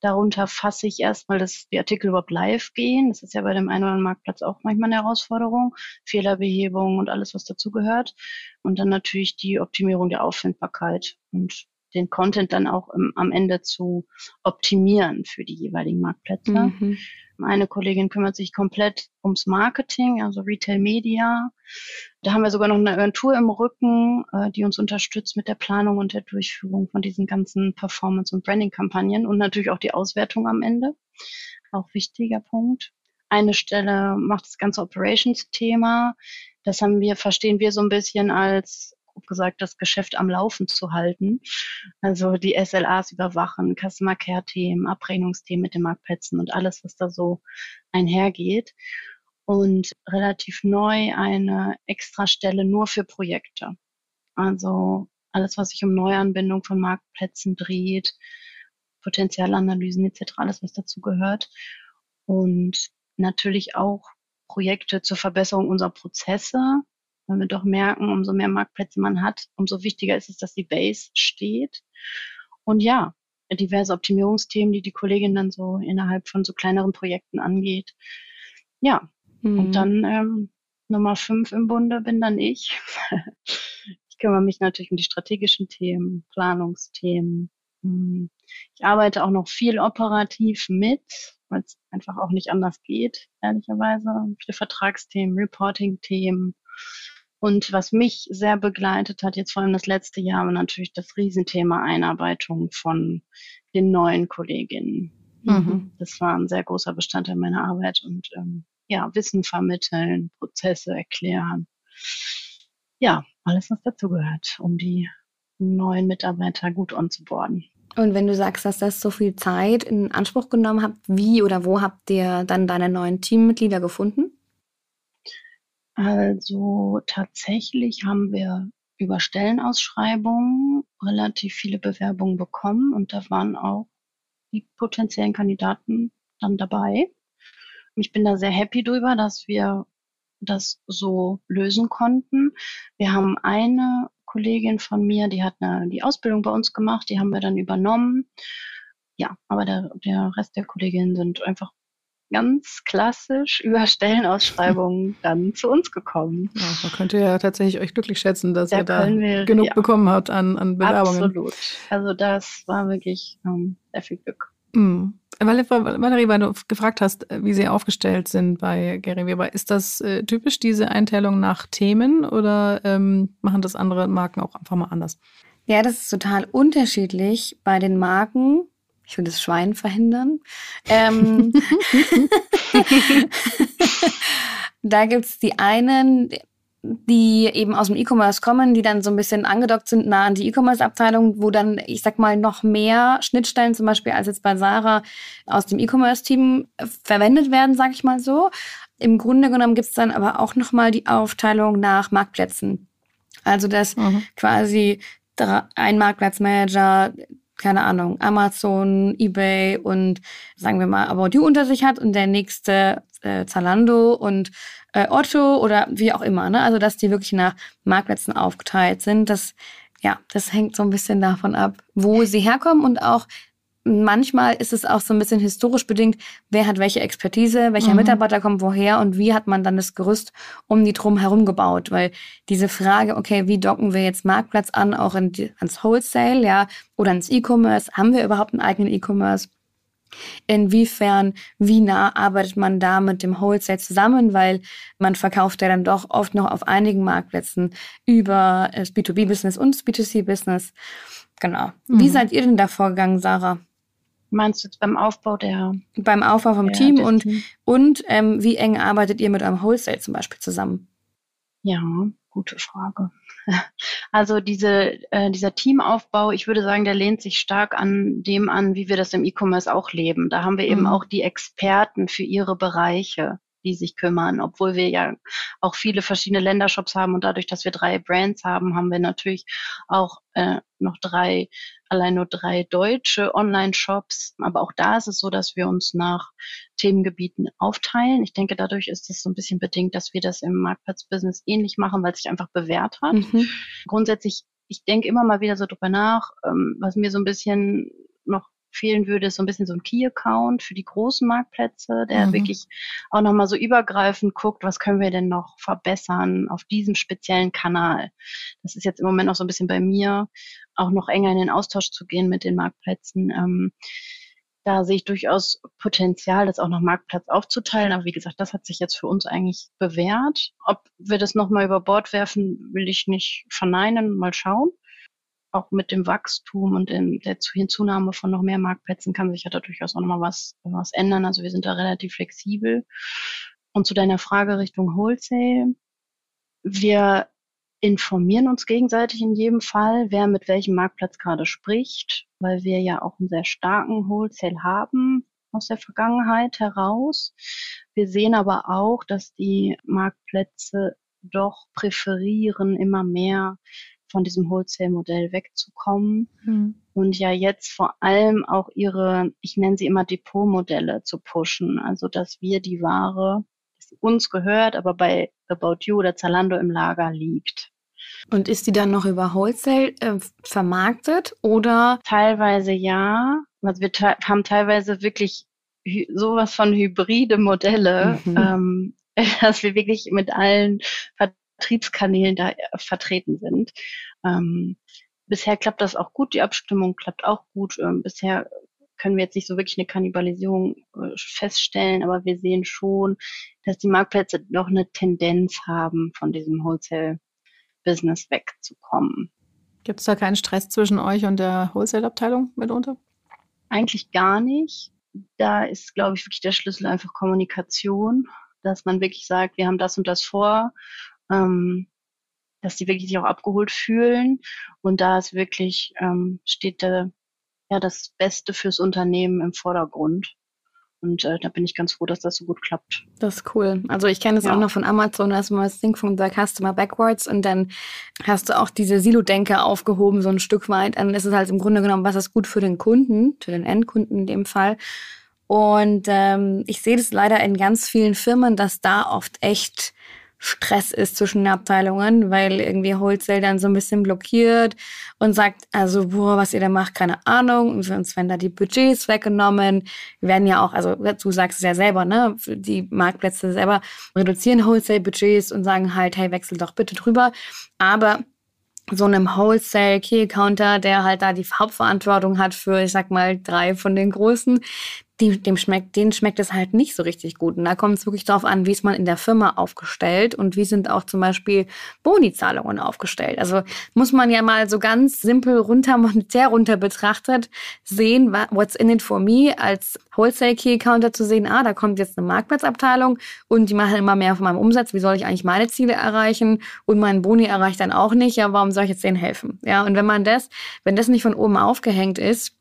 Darunter fasse ich erstmal, dass die Artikel überhaupt live gehen. Das ist ja bei dem einen oder anderen Marktplatz auch manchmal eine Herausforderung. Fehlerbehebung und alles, was dazugehört. Und dann natürlich die Optimierung der Auffindbarkeit und den Content dann auch im, am Ende zu optimieren für die jeweiligen Marktplätze. Mhm. Eine Kollegin kümmert sich komplett ums Marketing, also Retail Media. Da haben wir sogar noch eine Agentur im Rücken, äh, die uns unterstützt mit der Planung und der Durchführung von diesen ganzen Performance- und Branding-Kampagnen und natürlich auch die Auswertung am Ende. Auch wichtiger Punkt. Eine Stelle macht das ganze Operations-Thema. Das haben wir, verstehen wir so ein bisschen als grob gesagt, das Geschäft am Laufen zu halten. Also die SLAs überwachen, Customer Care Themen, Abrechnungsthemen mit den Marktplätzen und alles, was da so einhergeht. Und relativ neu eine Extrastelle nur für Projekte. Also alles, was sich um Neuanbindung von Marktplätzen dreht, Potenzialanalysen etc., alles, was dazu gehört. Und natürlich auch Projekte zur Verbesserung unserer Prozesse, weil wir doch merken, umso mehr Marktplätze man hat, umso wichtiger ist es, dass die Base steht. Und ja, diverse Optimierungsthemen, die die Kollegin dann so innerhalb von so kleineren Projekten angeht. Ja, mhm. und dann ähm, Nummer fünf im Bunde bin dann ich. <laughs> ich kümmere mich natürlich um die strategischen Themen, Planungsthemen. Hm. Ich arbeite auch noch viel operativ mit, weil es einfach auch nicht anders geht, ehrlicherweise. Viele Vertragsthemen, Reporting-Themen, und was mich sehr begleitet hat, jetzt vor allem das letzte Jahr, war natürlich das Riesenthema Einarbeitung von den neuen Kolleginnen. Mhm. Das war ein sehr großer Bestandteil meiner Arbeit und ähm, ja, Wissen vermitteln, Prozesse erklären. Ja, alles, was dazugehört, um die neuen Mitarbeiter gut onzuboarden. Und wenn du sagst, dass das so viel Zeit in Anspruch genommen hat, wie oder wo habt ihr dann deine neuen Teammitglieder gefunden? Also tatsächlich haben wir über Stellenausschreibungen relativ viele Bewerbungen bekommen und da waren auch die potenziellen Kandidaten dann dabei. Ich bin da sehr happy drüber, dass wir das so lösen konnten. Wir haben eine Kollegin von mir, die hat eine, die Ausbildung bei uns gemacht, die haben wir dann übernommen. Ja, aber der, der Rest der Kolleginnen sind einfach ganz klassisch über Stellenausschreibungen <laughs> dann zu uns gekommen. Ja, man könnte ja tatsächlich euch glücklich schätzen, dass da ihr da wir, genug ja. bekommen habt an, an Bewerbungen. Absolut. Also das war wirklich ähm, sehr viel Glück. Mhm. Weil, Valerie, weil du gefragt hast, wie sie aufgestellt sind bei Gary Weber, ist das äh, typisch, diese Einteilung nach Themen oder ähm, machen das andere Marken auch einfach mal anders? Ja, das ist total unterschiedlich bei den Marken. Ich will das Schwein verhindern. Ähm, <laughs> da gibt es die einen, die eben aus dem E-Commerce kommen, die dann so ein bisschen angedockt sind nah an die E-Commerce-Abteilung, wo dann, ich sag mal, noch mehr Schnittstellen zum Beispiel als jetzt bei Sarah aus dem E-Commerce-Team verwendet werden, sag ich mal so. Im Grunde genommen gibt es dann aber auch nochmal die Aufteilung nach Marktplätzen. Also dass mhm. quasi ein Marktplatzmanager keine Ahnung, Amazon, eBay und sagen wir mal About You unter sich hat und der nächste äh, Zalando und äh, Otto oder wie auch immer. Ne? Also dass die wirklich nach Marktplätzen aufgeteilt sind. Das, ja, das hängt so ein bisschen davon ab, wo sie herkommen und auch manchmal ist es auch so ein bisschen historisch bedingt, wer hat welche Expertise, welcher mhm. Mitarbeiter kommt woher und wie hat man dann das Gerüst um die drum herum gebaut. Weil diese Frage, okay, wie docken wir jetzt Marktplatz an, auch in ans Wholesale, ja, oder ins E-Commerce, haben wir überhaupt einen eigenen E-Commerce? Inwiefern, wie nah arbeitet man da mit dem Wholesale zusammen, weil man verkauft ja dann doch oft noch auf einigen Marktplätzen über das B2B-Business und das B2C-Business. Genau. Mhm. Wie seid ihr denn da vorgegangen, Sarah? Meinst du jetzt beim Aufbau der? Beim Aufbau vom Team und, Team. und ähm, wie eng arbeitet ihr mit eurem Wholesale zum Beispiel zusammen? Ja, gute Frage. <laughs> Also diese, äh, dieser Teamaufbau, ich würde sagen, der lehnt sich stark an dem an, wie wir das im E-Commerce auch leben. Da haben wir eben mhm. auch die Experten für ihre Bereiche die sich kümmern, obwohl wir ja auch viele verschiedene Ländershops haben und dadurch, dass wir drei Brands haben, haben wir natürlich auch äh, noch drei, allein nur drei deutsche Online-Shops. Aber auch da ist es so, dass wir uns nach Themengebieten aufteilen. Ich denke, dadurch ist es so ein bisschen bedingt, dass wir das im Marktplatzbusiness ähnlich machen, weil es sich einfach bewährt hat. Mhm. Grundsätzlich ich denke immer mal wieder so drüber nach, ähm, was mir so ein bisschen noch fehlen würde, ist so ein bisschen so ein Key-Account für die großen Marktplätze, der mhm. wirklich auch nochmal so übergreifend guckt, was können wir denn noch verbessern auf diesem speziellen Kanal. Das ist jetzt im Moment noch so ein bisschen bei mir, auch noch enger in den Austausch zu gehen mit den Marktplätzen. Ähm, da sehe ich durchaus Potenzial, das auch noch Marktplatz aufzuteilen. Aber wie gesagt, das hat sich jetzt für uns eigentlich bewährt. Ob wir das nochmal über Bord werfen, will ich nicht verneinen. Mal schauen auch mit dem Wachstum und dem, der Hinzunahme von noch mehr Marktplätzen kann sich ja da durchaus auch nochmal was, was ändern. Also wir sind da relativ flexibel. Und zu deiner Frage Richtung Wholesale. Wir informieren uns gegenseitig in jedem Fall, wer mit welchem Marktplatz gerade spricht, weil wir ja auch einen sehr starken Wholesale haben aus der Vergangenheit heraus. Wir sehen aber auch, dass die Marktplätze doch präferieren immer mehr von diesem Wholesale-Modell wegzukommen mhm. und ja jetzt vor allem auch ihre, ich nenne sie immer Depot-Modelle zu pushen. Also dass wir die Ware, die uns gehört, aber bei About You oder Zalando im Lager liegt. Und ist die dann noch über Wholesale äh, vermarktet oder? Teilweise ja. Also wir te haben teilweise wirklich sowas von hybride Modelle, mhm. ähm, <laughs> dass wir wirklich mit allen Vertriebskanälen da äh, vertreten sind. Ähm, bisher klappt das auch gut, die Abstimmung klappt auch gut. Ähm, bisher können wir jetzt nicht so wirklich eine Kannibalisierung äh, feststellen, aber wir sehen schon, dass die Marktplätze noch eine Tendenz haben, von diesem Wholesale-Business wegzukommen. Gibt es da keinen Stress zwischen euch und der Wholesale-Abteilung mitunter? Eigentlich gar nicht. da ist, glaube ich, wirklich der Schlüssel einfach Kommunikation, dass man wirklich sagt, wir haben das und das vor, ähm, dass die wirklich sich auch abgeholt fühlen. Und da ist wirklich, ähm, steht der, ja, das Beste fürs Unternehmen im Vordergrund. Und äh, da bin ich ganz froh, dass das so gut klappt. Das ist cool. Also ich kenne das ja. auch noch von Amazon, da hast du mal das Ding von The Customer Backwards und dann hast du auch diese Silo-Denke aufgehoben, so ein Stück weit. Dann ist es halt im Grunde genommen, was ist gut für den Kunden, für den Endkunden in dem Fall. Und ähm, ich sehe das leider in ganz vielen Firmen, dass da oft echt Stress ist zwischen den Abteilungen, weil irgendwie Wholesale dann so ein bisschen blockiert und sagt, also, boah, was ihr da macht, keine Ahnung. Und für uns werden da die Budgets weggenommen. Wir werden ja auch, also du sagst es ja selber, ne, die Marktplätze selber reduzieren Wholesale-Budgets und sagen halt, hey, wechsel doch bitte drüber. Aber so einem Wholesale Key Accounter, der halt da die Hauptverantwortung hat für, ich sag mal, drei von den großen, die, dem schmeckt, denen schmeckt es halt nicht so richtig gut. Und da kommt es wirklich darauf an, wie ist man in der Firma aufgestellt und wie sind auch zum Beispiel Bonizahlungen aufgestellt. Also muss man ja mal so ganz simpel runter, <laughs> monetär runter betrachtet sehen, what's in it for me, als Wholesale Key Counter zu sehen, ah, da kommt jetzt eine Marktplatzabteilung und die machen immer mehr von meinem Umsatz. Wie soll ich eigentlich meine Ziele erreichen? Und mein Boni erreicht dann auch nicht. Ja, warum soll ich jetzt denen helfen? Ja, und wenn man das, wenn das nicht von oben aufgehängt ist,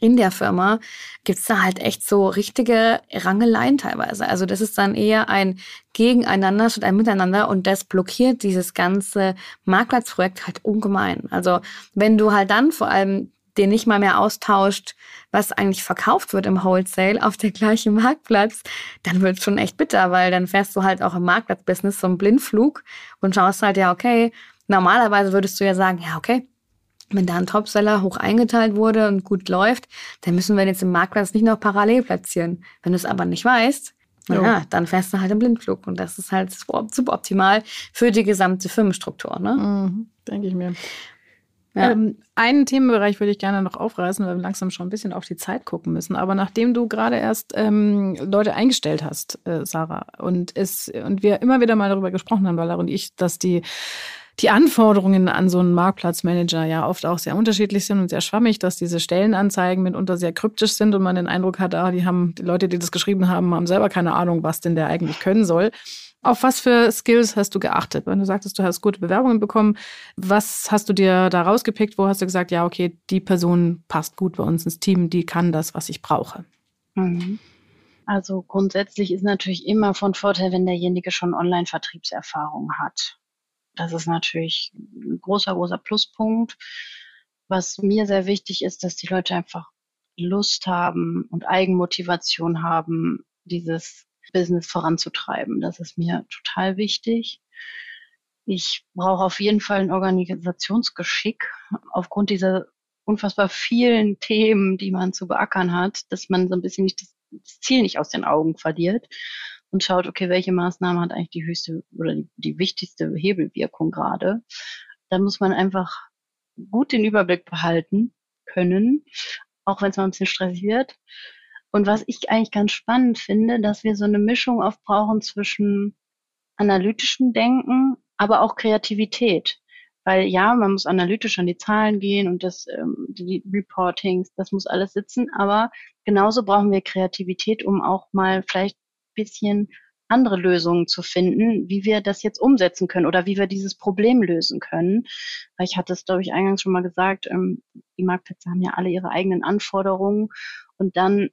in der Firma gibt's da halt echt so richtige Rangeleien teilweise. Also das ist dann eher ein Gegeneinander statt ein Miteinander und das blockiert dieses ganze Marktplatzprojekt halt ungemein. Also wenn du halt dann vor allem den nicht mal mehr austauscht, was eigentlich verkauft wird im Wholesale auf der gleichen Marktplatz, dann wird es schon echt bitter, weil dann fährst du halt auch im Marktplatzbusiness so einen Blindflug und schaust halt, ja, okay, normalerweise würdest du ja sagen, ja, okay, wenn da ein Topseller hoch eingeteilt wurde und gut läuft, dann müssen wir jetzt im Marktplatz nicht noch parallel platzieren. Wenn du es aber nicht weißt, ja, dann fährst du halt im Blindflug. Und das ist halt super optimal für die gesamte Firmenstruktur. Ne? Mhm, denke ich mir. Ja. Ähm, einen Themenbereich würde ich gerne noch aufreißen, weil wir langsam schon ein bisschen auf die Zeit gucken müssen. Aber nachdem du gerade erst ähm, Leute eingestellt hast, äh, Sarah, und es und wir immer wieder mal darüber gesprochen haben, Valerie und ich, dass die die Anforderungen an so einen Marktplatzmanager ja oft auch sehr unterschiedlich sind und sehr schwammig, dass diese Stellenanzeigen mitunter sehr kryptisch sind und man den Eindruck hat, ah, die haben, die Leute, die das geschrieben haben, haben selber keine Ahnung, was denn der eigentlich können soll. Auf was für Skills hast du geachtet? Wenn du sagtest, du hast gute Bewerbungen bekommen, was hast du dir da rausgepickt? Wo hast du gesagt, ja, okay, die Person passt gut bei uns ins Team, die kann das, was ich brauche? Mhm. Also grundsätzlich ist natürlich immer von Vorteil, wenn derjenige schon Online-Vertriebserfahrung hat. Das ist natürlich ein großer, großer Pluspunkt. Was mir sehr wichtig ist, dass die Leute einfach Lust haben und Eigenmotivation haben, dieses Business voranzutreiben. Das ist mir total wichtig. Ich brauche auf jeden Fall ein Organisationsgeschick aufgrund dieser unfassbar vielen Themen, die man zu beackern hat, dass man so ein bisschen nicht das, das Ziel nicht aus den Augen verliert und schaut, okay, welche Maßnahme hat eigentlich die höchste oder die, die wichtigste Hebelwirkung gerade. Da muss man einfach gut den Überblick behalten können, auch wenn es mal ein bisschen stressig wird. Und was ich eigentlich ganz spannend finde, dass wir so eine Mischung aufbrauchen zwischen analytischem Denken, aber auch Kreativität. Weil ja, man muss analytisch an die Zahlen gehen und das, ähm, die Reportings, das muss alles sitzen, aber genauso brauchen wir Kreativität, um auch mal vielleicht bisschen andere Lösungen zu finden, wie wir das jetzt umsetzen können oder wie wir dieses Problem lösen können. Weil ich hatte es, glaube ich, eingangs schon mal gesagt, ähm, die Marktplätze haben ja alle ihre eigenen Anforderungen und dann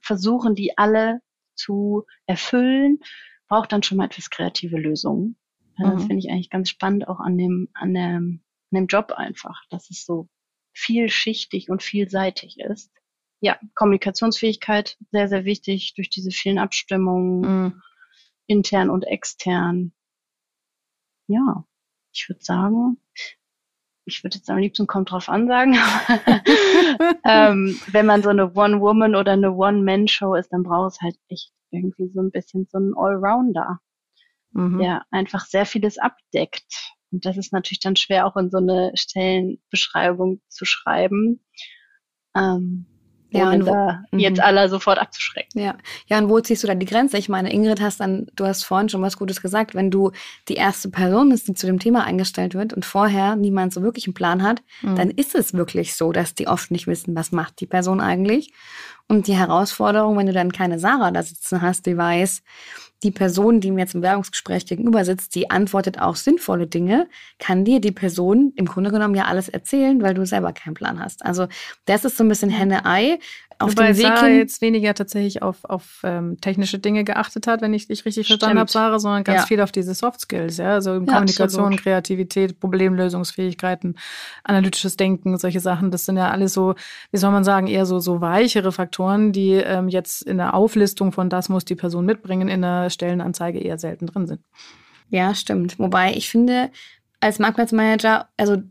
versuchen die alle zu erfüllen, braucht dann schon mal etwas kreative Lösungen. Mhm. Das finde ich eigentlich ganz spannend auch an dem, an dem, an dem Job einfach, dass es so vielschichtig und vielseitig ist ja, Kommunikationsfähigkeit sehr, sehr wichtig durch diese vielen Abstimmungen, mhm. intern und extern. Ja, ich würde sagen, ich würde jetzt am liebsten kommt drauf an sagen, <laughs> ähm, wenn man so eine One-Woman oder eine One-Man-Show ist, dann braucht es halt echt irgendwie so ein bisschen so einen Allrounder, mhm. der einfach sehr vieles abdeckt. Und das ist natürlich dann schwer auch in so eine Stellenbeschreibung zu schreiben. Ähm, ja, ohne da wo, jetzt mhm. alle sofort abzuschrecken. Ja. ja, und wo ziehst du da die Grenze? Ich meine, Ingrid hast dann, du hast vorhin schon was Gutes gesagt, wenn du die erste Person bist, die zu dem Thema eingestellt wird und vorher niemand so wirklich einen Plan hat, mhm. dann ist es wirklich so, dass die oft nicht wissen, was macht die Person eigentlich. Und die Herausforderung, wenn du dann keine Sarah da sitzen hast, die weiß, die Person, die mir jetzt im Werbungsgespräch gegenüber sitzt, die antwortet auch sinnvolle Dinge, kann dir die Person im Grunde genommen ja alles erzählen, weil du selber keinen Plan hast. Also das ist so ein bisschen Henne-Ei auf Wobei den Weg Sarah hin, jetzt weniger tatsächlich auf, auf ähm, technische Dinge geachtet hat, wenn ich dich richtig verstanden habe, Sarah, sondern ganz ja. viel auf diese Soft Skills, ja, also ja, Kommunikation, absolut. Kreativität, Problemlösungsfähigkeiten, analytisches Denken, solche Sachen. Das sind ja alles so, wie soll man sagen, eher so so weichere Faktoren, die ähm, jetzt in der Auflistung von das muss die Person mitbringen in der Stellenanzeige eher selten drin sind. Ja, stimmt. Wobei ich finde, als Marktplatzmanager, also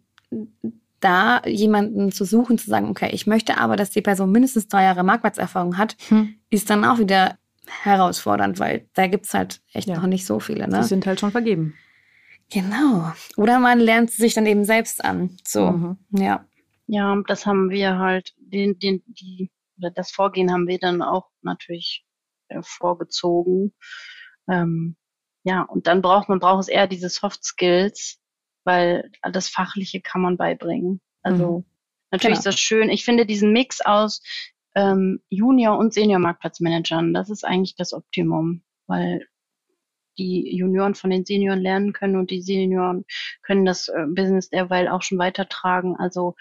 da jemanden zu suchen, zu sagen, okay, ich möchte aber, dass die Person mindestens drei Jahre Marktplatzerfahrung hat, hm. ist dann auch wieder herausfordernd, weil da gibt es halt echt ja. noch nicht so viele. Ne? Die sind halt schon vergeben. Genau. Oder man lernt sich dann eben selbst an. So, mhm. ja. Ja, das haben wir halt, den, den, die, das Vorgehen haben wir dann auch natürlich äh, vorgezogen. Ähm, ja, und dann braucht man braucht es eher diese Soft Skills, weil das Fachliche kann man beibringen. Also mhm. natürlich genau. ist das schön. Ich finde diesen Mix aus ähm, Junior- und Senior-Marktplatzmanagern, das ist eigentlich das Optimum, weil die Junioren von den Senioren lernen können und die Senioren können das äh, Business derweil auch schon weitertragen. Also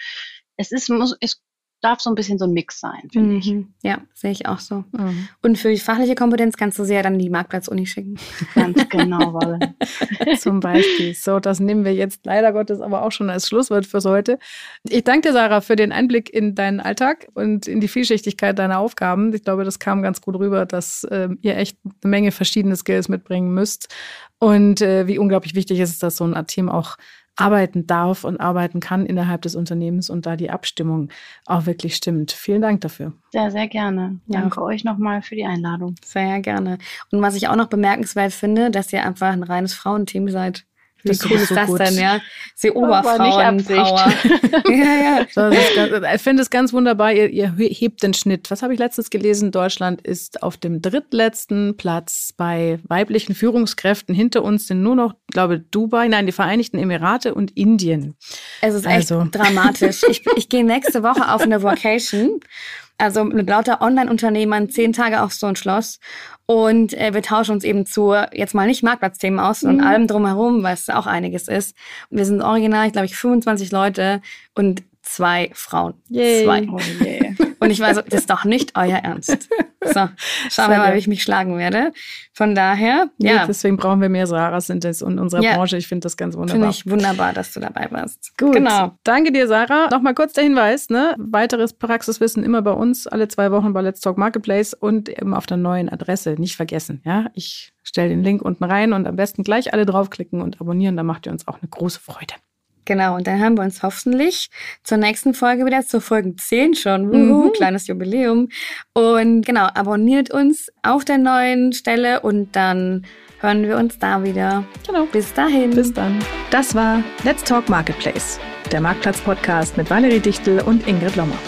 es ist, muss, es darf so ein bisschen so ein Mix sein, finde mhm. ich. Ja, sehe ich auch so. Mhm. Und für die fachliche Kompetenz kannst du sie ja dann die Marktplatz-Uni schicken. Ganz genau, weil <laughs> Zum Beispiel. So, das nehmen wir jetzt leider Gottes aber auch schon als Schlusswort fürs heute. Ich danke dir, Sarah, für den Einblick in deinen Alltag und in die Vielschichtigkeit deiner Aufgaben. Ich glaube, das kam ganz gut rüber, dass äh, ihr echt eine Menge verschiedene Skills mitbringen müsst. Und äh, wie unglaublich wichtig ist es, dass so ein Team auch arbeiten darf und arbeiten kann innerhalb des Unternehmens und da die Abstimmung auch wirklich stimmt. Vielen Dank dafür. Sehr, sehr gerne. Ja. Danke euch nochmal für die Einladung. Sehr gerne. Und was ich auch noch bemerkenswert finde, dass ihr einfach ein reines Frauenteam seid. Wie das cool ist so das gut. denn, ja? Sie Oberfrauen-Power. <laughs> <laughs> ja, ja. Ich finde es ganz wunderbar, ihr, ihr hebt den Schnitt. Was habe ich letztens gelesen? Deutschland ist auf dem drittletzten Platz bei weiblichen Führungskräften. Hinter uns sind nur noch, glaube Dubai, nein, die Vereinigten Emirate und Indien. Es ist echt also. dramatisch. Ich, ich gehe nächste Woche auf eine Vacation also mit lauter Online-Unternehmern, zehn Tage auf so ein Schloss. Und äh, wir tauschen uns eben zu, jetzt mal nicht Marktplatzthemen aus mhm. und allem drumherum, was auch einiges ist. Wir sind original, glaube ich, 25 Leute und zwei Frauen. Yay. Zwei. Oh yeah. Und ich war so, das ist doch nicht euer Ernst. So, schauen wir mal, wie ich mich schlagen werde. Von daher, ja. ja deswegen brauchen wir mehr Sarahs in, in unserer ja. Branche. Ich finde das ganz wunderbar. Finde ich wunderbar, dass du dabei warst. Gut. Genau. Danke dir, Sarah. Nochmal kurz der Hinweis, ne? Weiteres Praxiswissen immer bei uns, alle zwei Wochen bei Let's Talk Marketplace und eben auf der neuen Adresse. Nicht vergessen, ja? Ich stelle den Link unten rein und am besten gleich alle draufklicken und abonnieren. Da macht ihr uns auch eine große Freude. Genau, und dann haben wir uns hoffentlich zur nächsten Folge wieder, zur Folge 10 schon. Wuhu, mhm. kleines Jubiläum. Und genau, abonniert uns auf der neuen Stelle und dann hören wir uns da wieder. Genau. Bis dahin. Bis dann. Das war Let's Talk Marketplace, der Marktplatz-Podcast mit Valerie Dichtel und Ingrid Lommer.